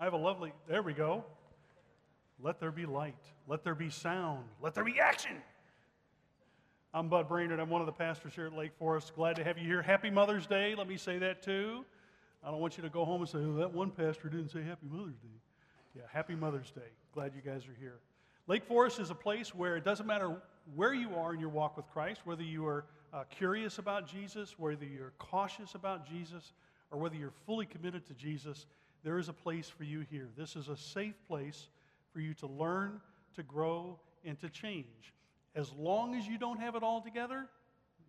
I have a lovely, there we go. Let there be light. Let there be sound. Let there be action. I'm Bud Brainerd. I'm one of the pastors here at Lake Forest. Glad to have you here. Happy Mother's Day. Let me say that too. I don't want you to go home and say, oh, that one pastor didn't say Happy Mother's Day. Yeah, Happy Mother's Day. Glad you guys are here. Lake Forest is a place where it doesn't matter where you are in your walk with Christ, whether you are uh, curious about Jesus, whether you're cautious about Jesus, or whether you're fully committed to Jesus, there is a place for you here. This is a safe place for you to learn, to grow, and to change. As long as you don't have it all together,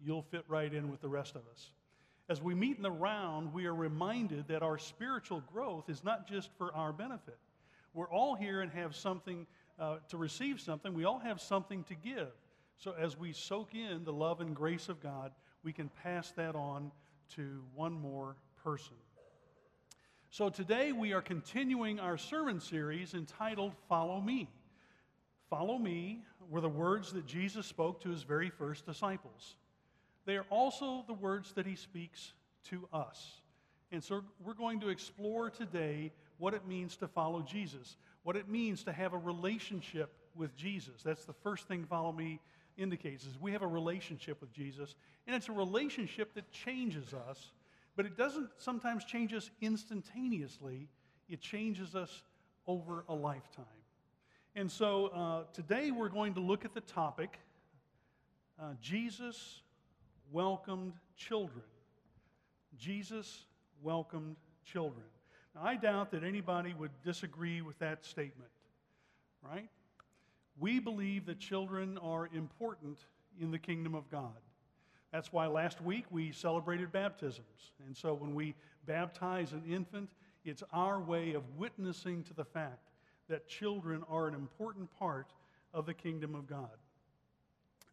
you'll fit right in with the rest of us. As we meet in the round, we are reminded that our spiritual growth is not just for our benefit. We're all here and have something uh, to receive something, we all have something to give. So as we soak in the love and grace of God, we can pass that on to one more person. So today we are continuing our sermon series entitled Follow Me. Follow me were the words that Jesus spoke to his very first disciples. They are also the words that he speaks to us. And so we're going to explore today what it means to follow Jesus, what it means to have a relationship with Jesus. That's the first thing follow me indicates is we have a relationship with Jesus, and it's a relationship that changes us, but it doesn't sometimes change us instantaneously. It changes us over a lifetime. And so uh, today we're going to look at the topic uh, Jesus welcomed children. Jesus welcomed children. Now, I doubt that anybody would disagree with that statement, right? We believe that children are important in the kingdom of God. That's why last week we celebrated baptisms. And so when we baptize an infant, it's our way of witnessing to the fact that children are an important part of the kingdom of God.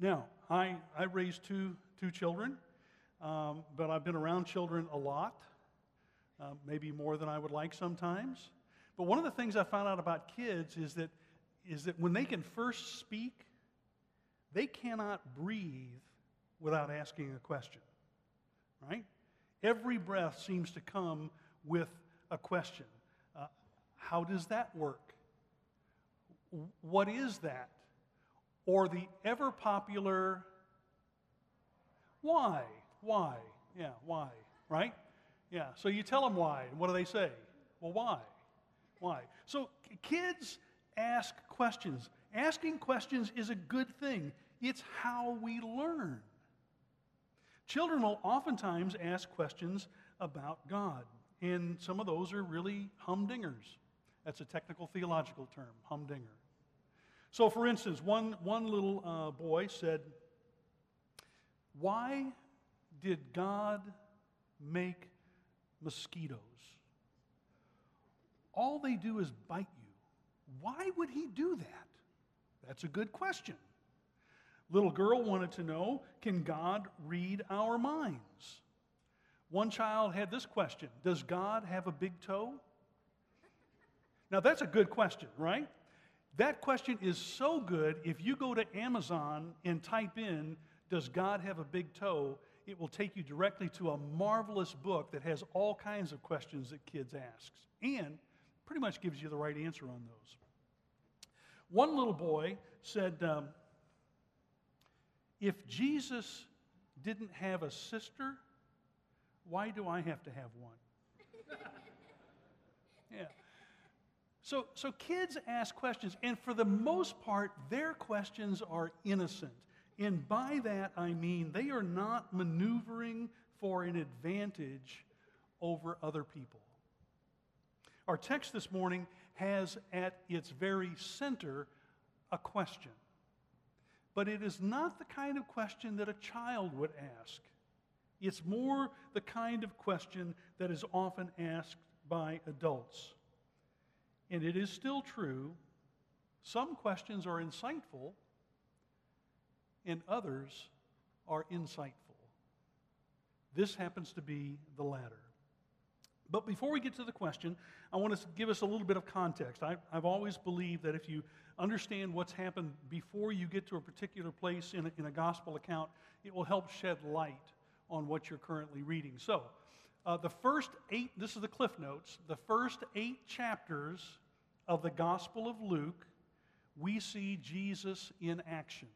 Now, I, I raised two, two children, um, but I've been around children a lot, uh, maybe more than I would like sometimes. But one of the things I found out about kids is that, is that when they can first speak, they cannot breathe without asking a question, right? Every breath seems to come with a question. Uh, how does that work? What is that? Or the ever popular, why? Why? Yeah, why? Right? Yeah, so you tell them why. And what do they say? Well, why? Why? So kids ask questions. Asking questions is a good thing, it's how we learn. Children will oftentimes ask questions about God, and some of those are really humdingers. That's a technical theological term, humdinger. So, for instance, one, one little uh, boy said, Why did God make mosquitoes? All they do is bite you. Why would he do that? That's a good question. Little girl wanted to know can God read our minds? One child had this question Does God have a big toe? Now, that's a good question, right? That question is so good, if you go to Amazon and type in, Does God have a big toe? it will take you directly to a marvelous book that has all kinds of questions that kids ask and pretty much gives you the right answer on those. One little boy said, um, If Jesus didn't have a sister, why do I have to have one? yeah. So, so kids ask questions, and for the most part, their questions are innocent. And by that, I mean they are not maneuvering for an advantage over other people. Our text this morning has at its very center a question. But it is not the kind of question that a child would ask. It's more the kind of question that is often asked by adults. And it is still true, some questions are insightful and others are insightful. This happens to be the latter. But before we get to the question, I want to give us a little bit of context. I, have always believed that if you understand what's happened before you get to a particular place in a, in a gospel account, it will help shed light on what you're currently reading. So, Uh, the first eight, this is the Cliff Notes, the first eight chapters of the Gospel of Luke, we see Jesus in action.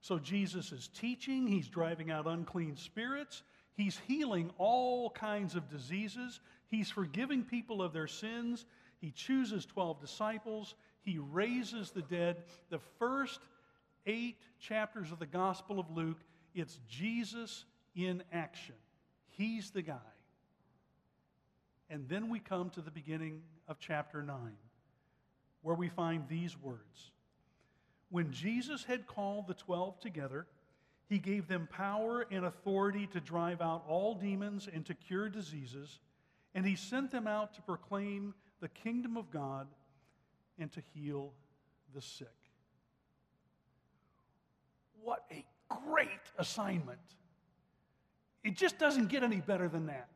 So Jesus is teaching, he's driving out unclean spirits, he's healing all kinds of diseases, he's forgiving people of their sins, he chooses 12 disciples, he raises the dead. The first eight chapters of the Gospel of Luke, it's Jesus in action. He's the guy. And then we come to the beginning of chapter 9, where we find these words When Jesus had called the twelve together, he gave them power and authority to drive out all demons and to cure diseases, and he sent them out to proclaim the kingdom of God and to heal the sick. What a great assignment! It just doesn't get any better than that.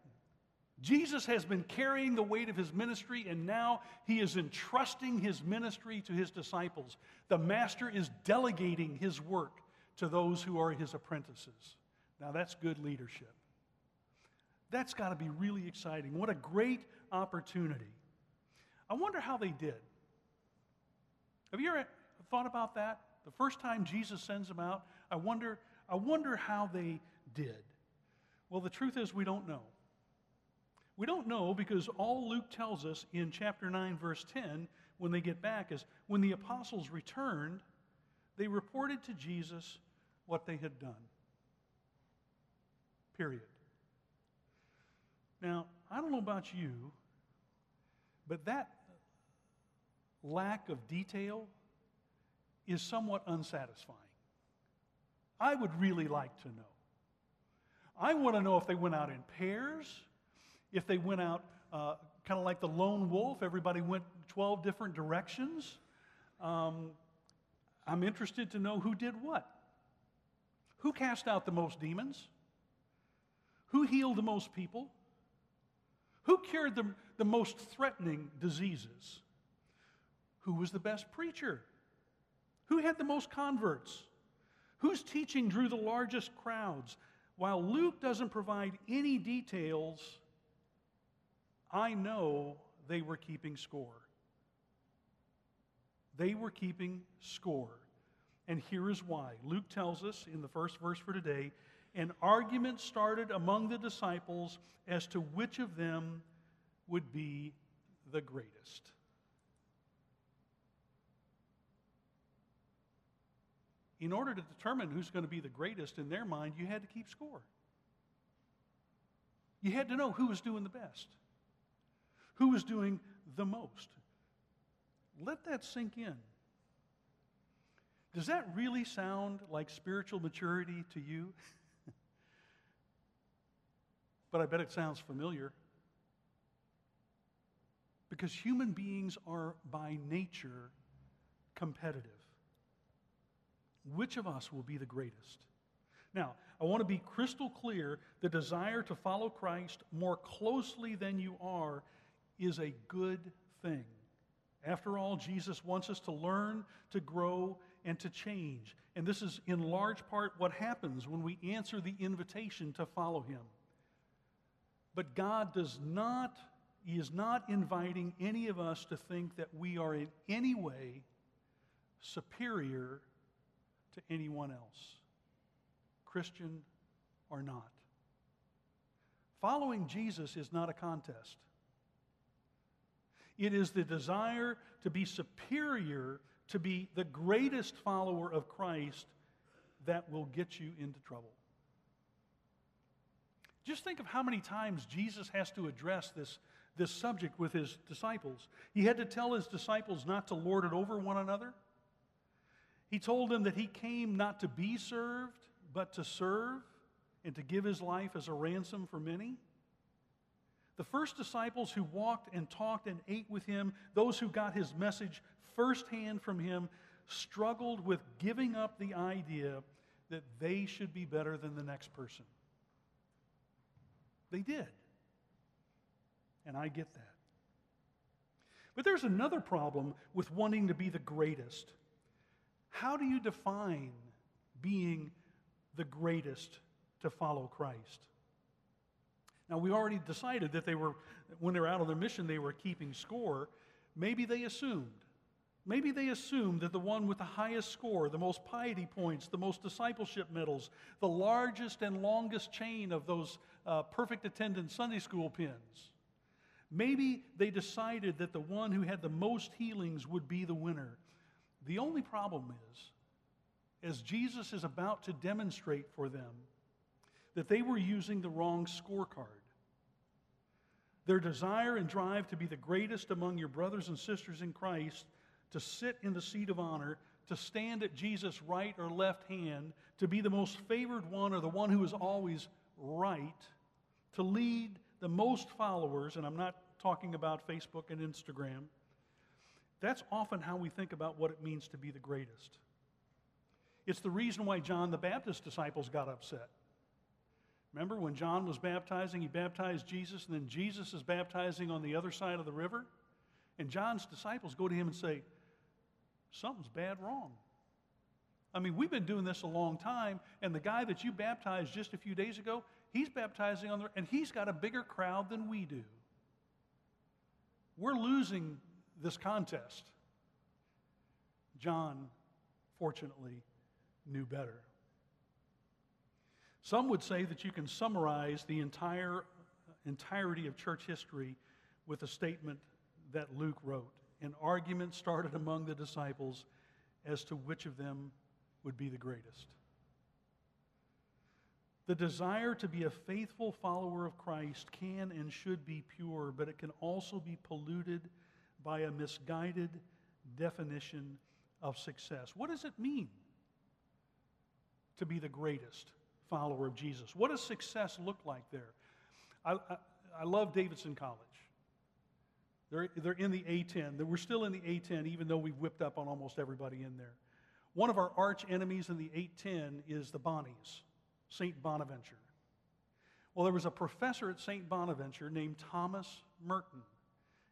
Jesus has been carrying the weight of his ministry, and now he is entrusting his ministry to his disciples. The master is delegating his work to those who are his apprentices. Now, that's good leadership. That's got to be really exciting. What a great opportunity. I wonder how they did. Have you ever thought about that? The first time Jesus sends them out, I wonder, I wonder how they did. Well, the truth is, we don't know. We don't know because all Luke tells us in chapter 9, verse 10, when they get back, is when the apostles returned, they reported to Jesus what they had done. Period. Now, I don't know about you, but that lack of detail is somewhat unsatisfying. I would really like to know. I want to know if they went out in pairs, if they went out uh, kind of like the lone wolf, everybody went 12 different directions. Um, I'm interested to know who did what. Who cast out the most demons? Who healed the most people? Who cured the, the most threatening diseases? Who was the best preacher? Who had the most converts? Whose teaching drew the largest crowds? While Luke doesn't provide any details, I know they were keeping score. They were keeping score. And here is why. Luke tells us in the first verse for today an argument started among the disciples as to which of them would be the greatest. In order to determine who's going to be the greatest in their mind, you had to keep score. You had to know who was doing the best, who was doing the most. Let that sink in. Does that really sound like spiritual maturity to you? but I bet it sounds familiar. Because human beings are by nature competitive. Which of us will be the greatest? Now, I want to be crystal clear the desire to follow Christ more closely than you are is a good thing. After all, Jesus wants us to learn, to grow, and to change. And this is in large part what happens when we answer the invitation to follow Him. But God does not, He is not inviting any of us to think that we are in any way superior to anyone else, Christian or not. Following Jesus is not a contest. It is the desire to be superior, to be the greatest follower of Christ that will get you into trouble. Just think of how many times Jesus has to address this, this subject with his disciples. He had to tell his disciples not to lord it over one another. He told them that he came not to be served, but to serve and to give his life as a ransom for many. The first disciples who walked and talked and ate with him, those who got his message firsthand from him, struggled with giving up the idea that they should be better than the next person. They did. And I get that. But there's another problem with wanting to be the greatest. How do you define being the greatest to follow Christ? Now, we already decided that they were, when they were out on their mission, they were keeping score. Maybe they assumed. Maybe they assumed that the one with the highest score, the most piety points, the most discipleship medals, the largest and longest chain of those uh, perfect attendance Sunday school pins, maybe they decided that the one who had the most healings would be the winner. The only problem is, as Jesus is about to demonstrate for them, that they were using the wrong scorecard. Their desire and drive to be the greatest among your brothers and sisters in Christ, to sit in the seat of honor, to stand at Jesus' right or left hand, to be the most favored one or the one who is always right, to lead the most followers, and I'm not talking about Facebook and Instagram. That's often how we think about what it means to be the greatest. It's the reason why John the Baptist's disciples got upset. Remember when John was baptizing, he baptized Jesus, and then Jesus is baptizing on the other side of the river? And John's disciples go to him and say, Something's bad wrong. I mean, we've been doing this a long time, and the guy that you baptized just a few days ago, he's baptizing on the, and he's got a bigger crowd than we do. We're losing this contest. John, fortunately, knew better. Some would say that you can summarize the entire entirety of church history with a statement that Luke wrote. An argument started among the disciples as to which of them would be the greatest. The desire to be a faithful follower of Christ can and should be pure, but it can also be polluted by a misguided definition of success. What does it mean to be the greatest? Follower of Jesus. What does success look like there? I, I, I love Davidson College. They're, they're in the A10. We're still in the A10, even though we've whipped up on almost everybody in there. One of our arch enemies in the A10 is the Bonnies, St. Bonaventure. Well, there was a professor at St. Bonaventure named Thomas Merton.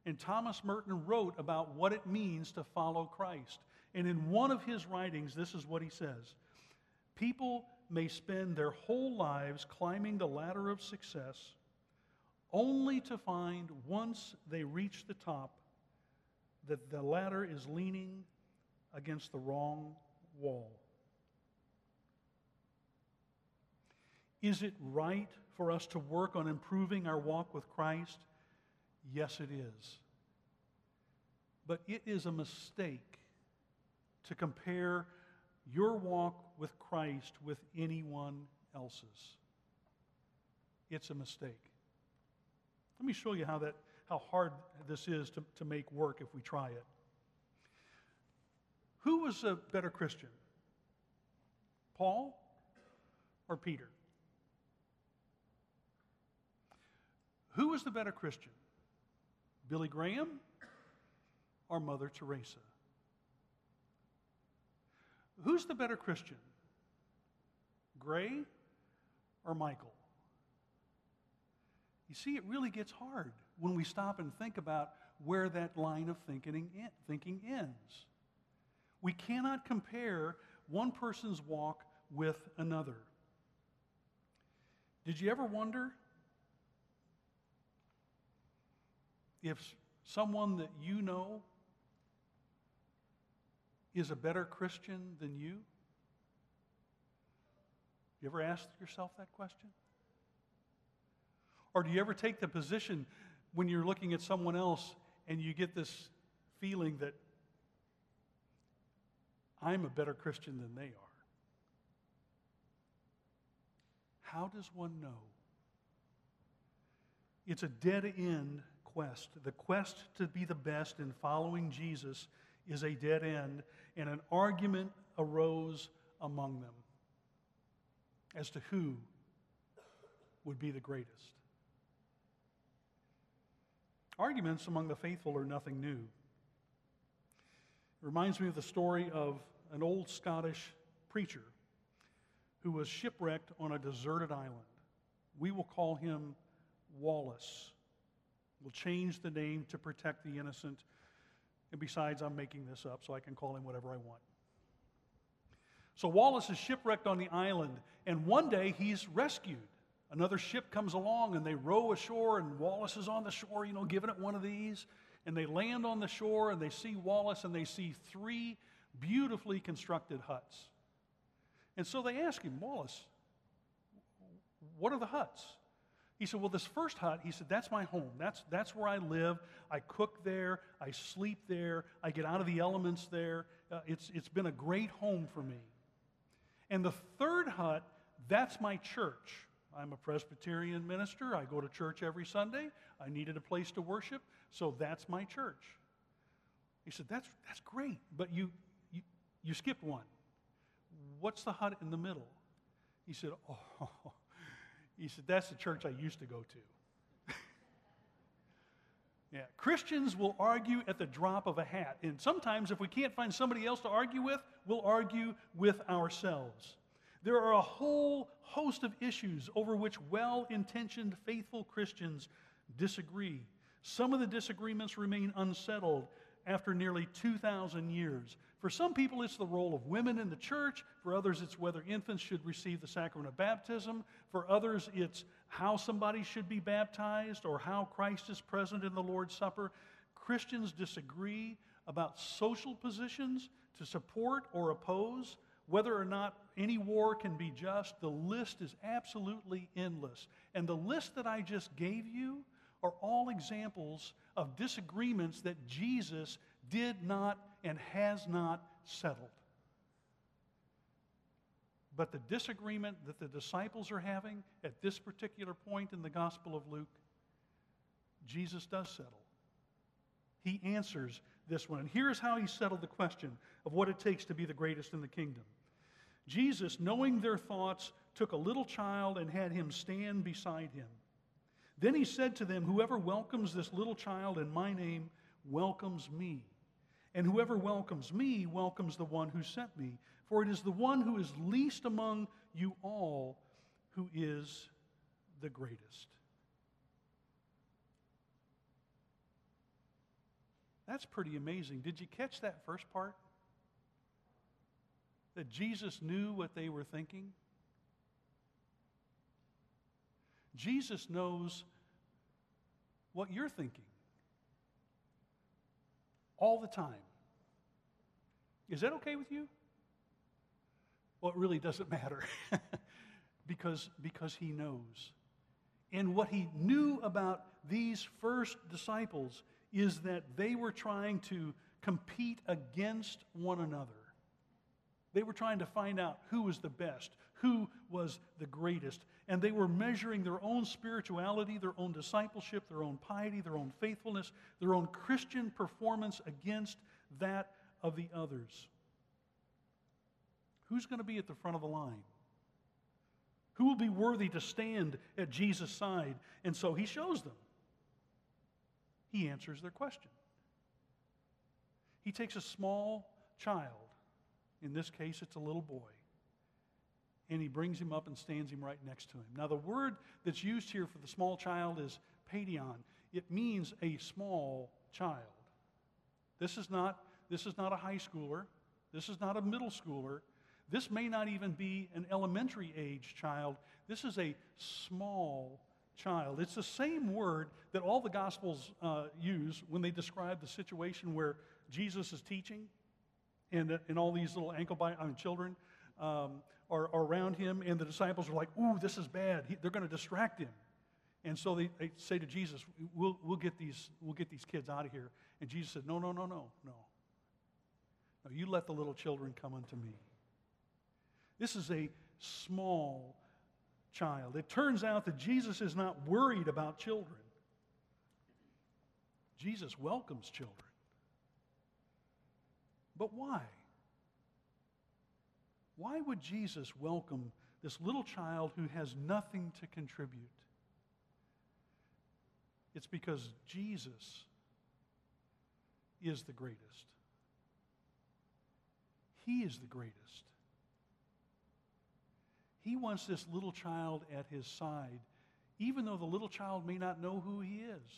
And Thomas Merton wrote about what it means to follow Christ. And in one of his writings, this is what he says People may spend their whole lives climbing the ladder of success only to find once they reach the top that the ladder is leaning against the wrong wall. Is it right for us to work on improving our walk with Christ? Yes, it is. But it is a mistake to compare your walk with Christ with anyone else's. It's a mistake. Let me show you how, that, how hard this is to, to make work if we try it. Who was a better Christian? Paul or Peter? Who was the better Christian? Billy Graham or Mother Teresa? Who's the better Christian? Gray or Michael? You see, it really gets hard when we stop and think about where that line of thinking, thinking ends. We cannot compare one person's walk with another. Did you ever wonder if someone that you know is a better Christian than you? You ever ask yourself that question? Or do you ever take the position when you're looking at someone else and you get this feeling that I'm a better Christian than they are? How does one know? It's a dead end quest. The quest to be the best in following Jesus is a dead end, and an argument arose among them as to who would be the greatest. Arguments among the faithful are nothing new. It reminds me of the story of an old Scottish preacher who was shipwrecked on a deserted island. We will call him Wallace. We'll change the name to protect the innocent and besides, I'm making this up, so I can call him whatever I want. So Wallace is shipwrecked on the island, and one day he's rescued. Another ship comes along and they row ashore, and Wallace is on the shore, you know, giving it one of these. And they land on the shore and they see Wallace and they see three beautifully constructed huts. And so they ask him, Wallace, what are the huts? He said, Well, this first hut, he said, that's my home. That's, that's where I live. I cook there. I sleep there. I get out of the elements there. Uh, it's, it's been a great home for me. And the third hut, that's my church. I'm a Presbyterian minister. I go to church every Sunday. I needed a place to worship, so that's my church. He said, That's, that's great, but you, you, you skipped one. What's the hut in the middle? He said, Oh, he said, That's the church I used to go to. yeah, Christians will argue at the drop of a hat. And sometimes, if we can't find somebody else to argue with, we'll argue with ourselves. There are a whole host of issues over which well intentioned, faithful Christians disagree. Some of the disagreements remain unsettled after nearly 2,000 years. For some people, it's the role of women in the church. For others, it's whether infants should receive the sacrament of baptism. For others, it's how somebody should be baptized or how Christ is present in the Lord's Supper. Christians disagree about social positions to support or oppose whether or not any war can be just, the list is absolutely endless. And the list that I just gave you are all examples of disagreements that Jesus did not and has not settled. But the disagreement that the disciples are having at this particular point in the Gospel of Luke, Jesus does settle. He answers this one. And here's how he settled the question of what it takes to be the greatest in the kingdom. Jesus, knowing their thoughts, took a little child and had him stand beside him. Then he said to them, Whoever welcomes this little child in my name welcomes me. And whoever welcomes me welcomes the one who sent me. For it is the one who is least among you all who is the greatest. That's pretty amazing. Did you catch that first part? That Jesus knew what they were thinking? Jesus knows what you're thinking all the time. Is that okay with you? Well, it really doesn't matter because, because he knows. And what he knew about these first disciples is that they were trying to compete against one another. They were trying to find out who was the best, who was the greatest. And they were measuring their own spirituality, their own discipleship, their own piety, their own faithfulness, their own Christian performance against that of the others. Who's going to be at the front of the line? Who will be worthy to stand at Jesus' side? And so he shows them. He answers their question. He takes a small child, in this case, it's a little boy, and he brings him up and stands him right next to him. Now, the word that's used here for the small child is paidion. It means a small child. This is not, this is not a high schooler. This is not a middle schooler. This may not even be an elementary age child. This is a small child. It's the same word that all the Gospels uh, use when they describe the situation where Jesus is teaching and, and all these little ankle bite, mean, children um, are, around him, and the disciples are like, Ooh, this is bad. He, they're going to distract him. And so they, they say to Jesus, we'll, we'll, get these, we'll get these kids out of here. And Jesus said, No, no, no, no, no. No, you let the little children come unto me. This is a small child. It turns out that Jesus is not worried about children, Jesus welcomes children. But why? Why would Jesus welcome this little child who has nothing to contribute? It's because Jesus is the greatest. He is the greatest. He wants this little child at his side, even though the little child may not know who he is.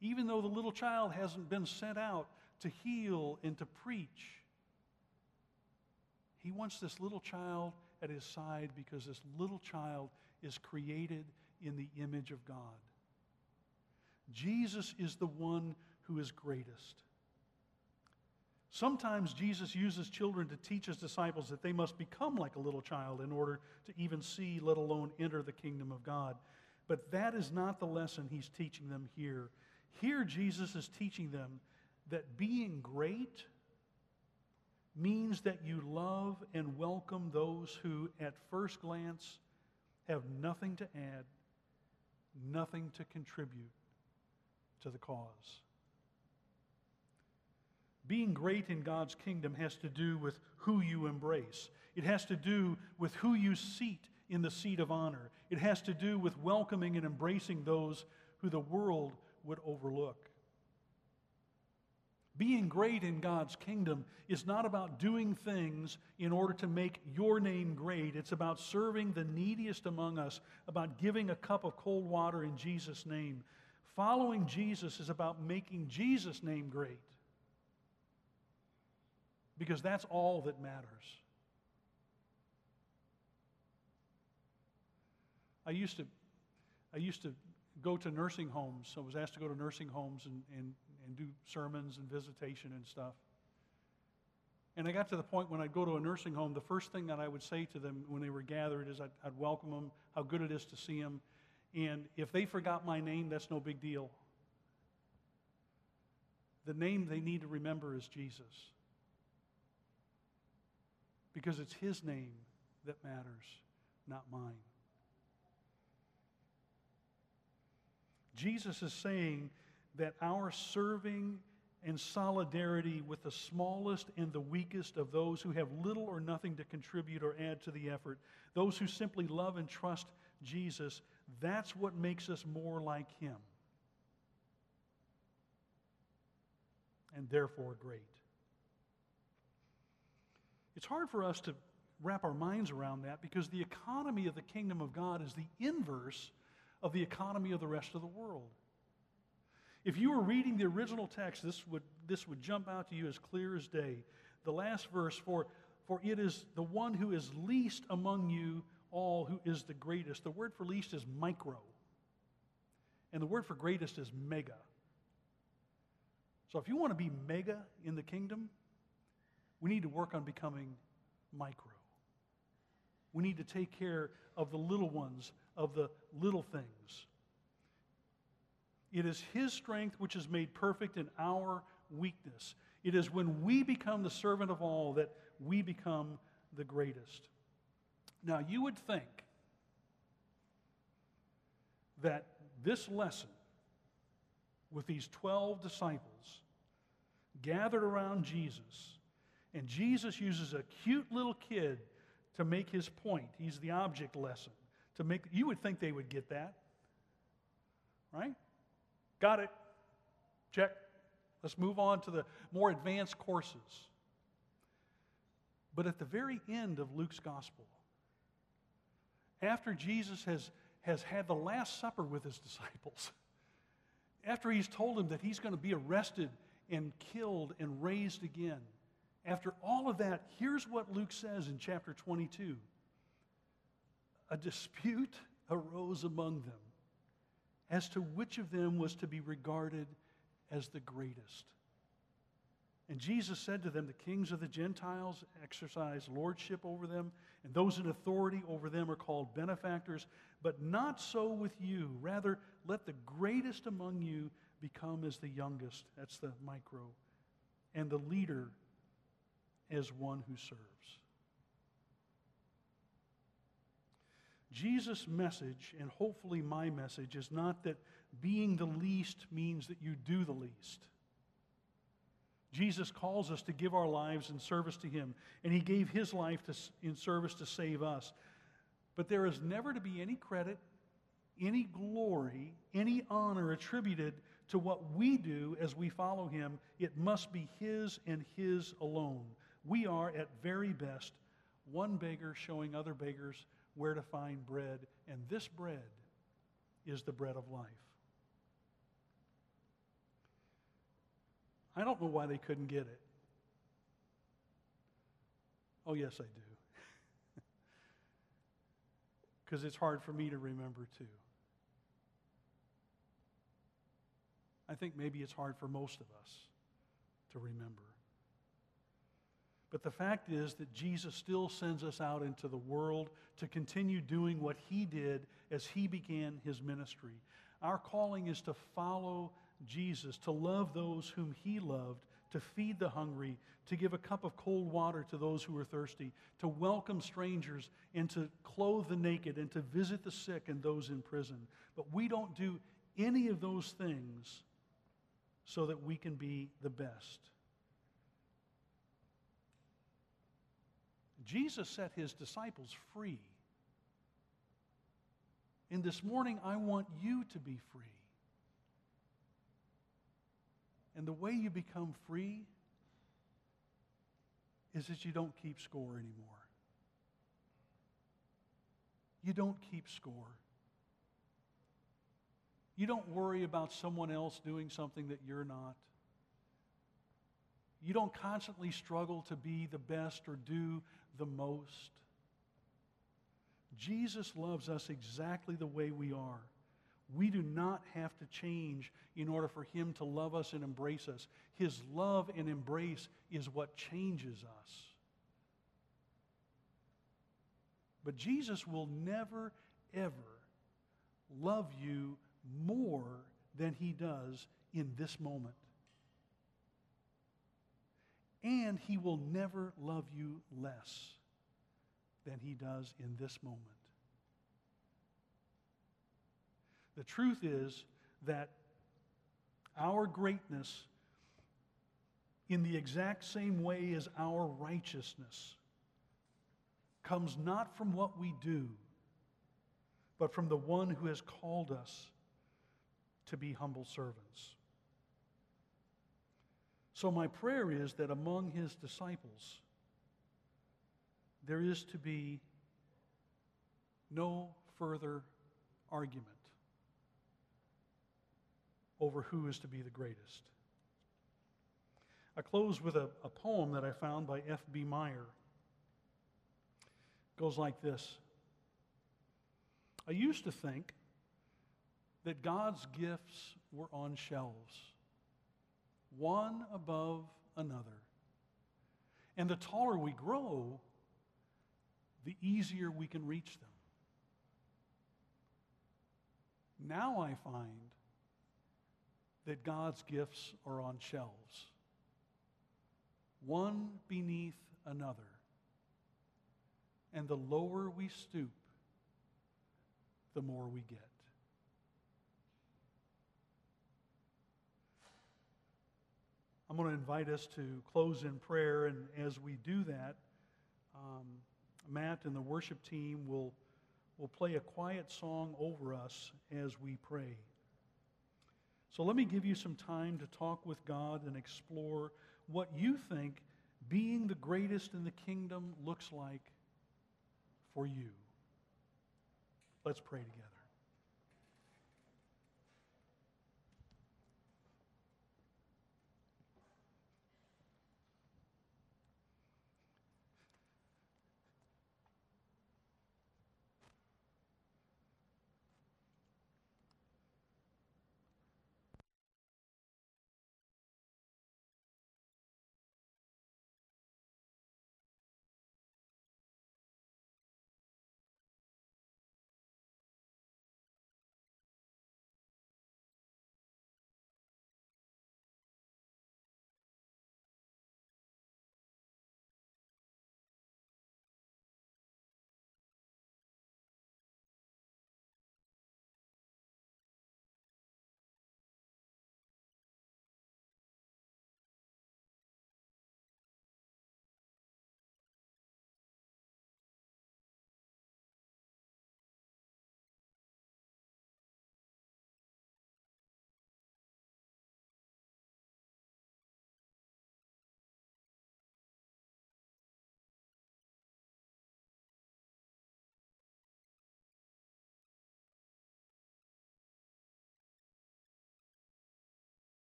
Even though the little child hasn't been sent out to heal and to preach. He wants this little child at his side because this little child is created in the image of God. Jesus is the one who is greatest. Sometimes Jesus uses children to teach his disciples that they must become like a little child in order to even see, let alone enter the kingdom of God. But that is not the lesson he's teaching them here. Here, Jesus is teaching them that being great means that you love and welcome those who, at first glance, have nothing to add, nothing to contribute to the cause. Being great in God's kingdom has to do with who you embrace. It has to do with who you seat in the seat of honor. It has to do with welcoming and embracing those who the world would overlook. Being great in God's kingdom is not about doing things in order to make your name great. It's about serving the neediest among us, about giving a cup of cold water in Jesus' name. Following Jesus is about making Jesus' name great because that's all that matters. I used to, I used to go to nursing homes. I was asked to go to nursing homes and, and, and do sermons and visitation and stuff. And I got to the point when I'd go to a nursing home, the first thing that I would say to them when they were gathered is I'd, I'd welcome them, how good it is to see them. And if they forgot my name, that's no big deal. The name they need to remember is Jesus because it's His name that matters, not mine. Jesus is saying that our serving and solidarity with the smallest and the weakest of those who have little or nothing to contribute or add to the effort, those who simply love and trust Jesus, that's what makes us more like Him. And therefore great. It's hard for us to wrap our minds around that because the economy of the kingdom of God is the inverse of the economy of the rest of the world. If you were reading the original text, this would, this would jump out to you as clear as day. The last verse, for, for it is the one who is least among you all who is the greatest. The word for least is micro, and the word for greatest is mega. So if you want to be mega in the kingdom, we need to work on becoming micro. We need to take care of the little ones, of the little things. It is His strength which is made perfect in our weakness. It is when we become the servant of all that we become the greatest. Now, you would think that this lesson with these 12 disciples gathered around Jesus and Jesus uses a cute little kid to make his point. He's the object lesson. To make you would think they would get that. Right? Got it. Check. Let's move on to the more advanced courses. But at the very end of Luke's gospel, after Jesus has, has had the Last Supper with his disciples, after he's told them that he's going to be arrested and killed and raised again, after all of that, here's what Luke says in chapter 22 A dispute arose among them as to which of them was to be regarded as the greatest. And Jesus said to them, The kings of the Gentiles exercise lordship over them, and those in authority over them are called benefactors. But not so with you. Rather, let the greatest among you become as the youngest. That's the micro. And the leader as one who serves. Jesus' message, and hopefully my message, is not that being the least means that you do the least. Jesus calls us to give our lives in service to Him, and He gave His life to, in service to save us. But there is never to be any credit, any glory, any honor attributed to what we do as we follow Him. It must be His and His alone we are at very best one beggar showing other beggars where to find bread, and this bread is the bread of life. I don't know why they couldn't get it. Oh, yes, I do. because it's hard for me to remember too. I think maybe it's hard for most of us to remember. But the fact is that Jesus still sends us out into the world to continue doing what he did as he began his ministry. Our calling is to follow Jesus, to love those whom he loved, to feed the hungry, to give a cup of cold water to those who are thirsty, to welcome strangers, and to clothe the naked, and to visit the sick and those in prison. But we don't do any of those things so that we can be the best. Jesus set his disciples free. And this morning, I want you to be free. And the way you become free is that you don't keep score anymore. You don't keep score. You don't worry about someone else doing something that you're not. You don't constantly struggle to be the best or do the most. Jesus loves us exactly the way we are. We do not have to change in order for Him to love us and embrace us. His love and embrace is what changes us. But Jesus will never, ever love you more than He does in this moment. And He will never love you less than He does in this moment. The truth is that our greatness, in the exact same way as our righteousness, comes not from what we do, but from the one who has called us to be humble servants. So, my prayer is that among his disciples, there is to be no further argument over who is to be the greatest. I close with a, a poem that I found by F.B. Meyer. It goes like this I used to think that God's gifts were on shelves, one above another. And the taller we grow, the easier we can reach them. Now I find that God's gifts are on shelves, one beneath another. And the lower we stoop, the more we get. I'm going to invite us to close in prayer, and as we do that, um, Matt and the worship team will, will play a quiet song over us as we pray. So let me give you some time to talk with God and explore what you think being the greatest in the kingdom looks like for you. Let's pray together.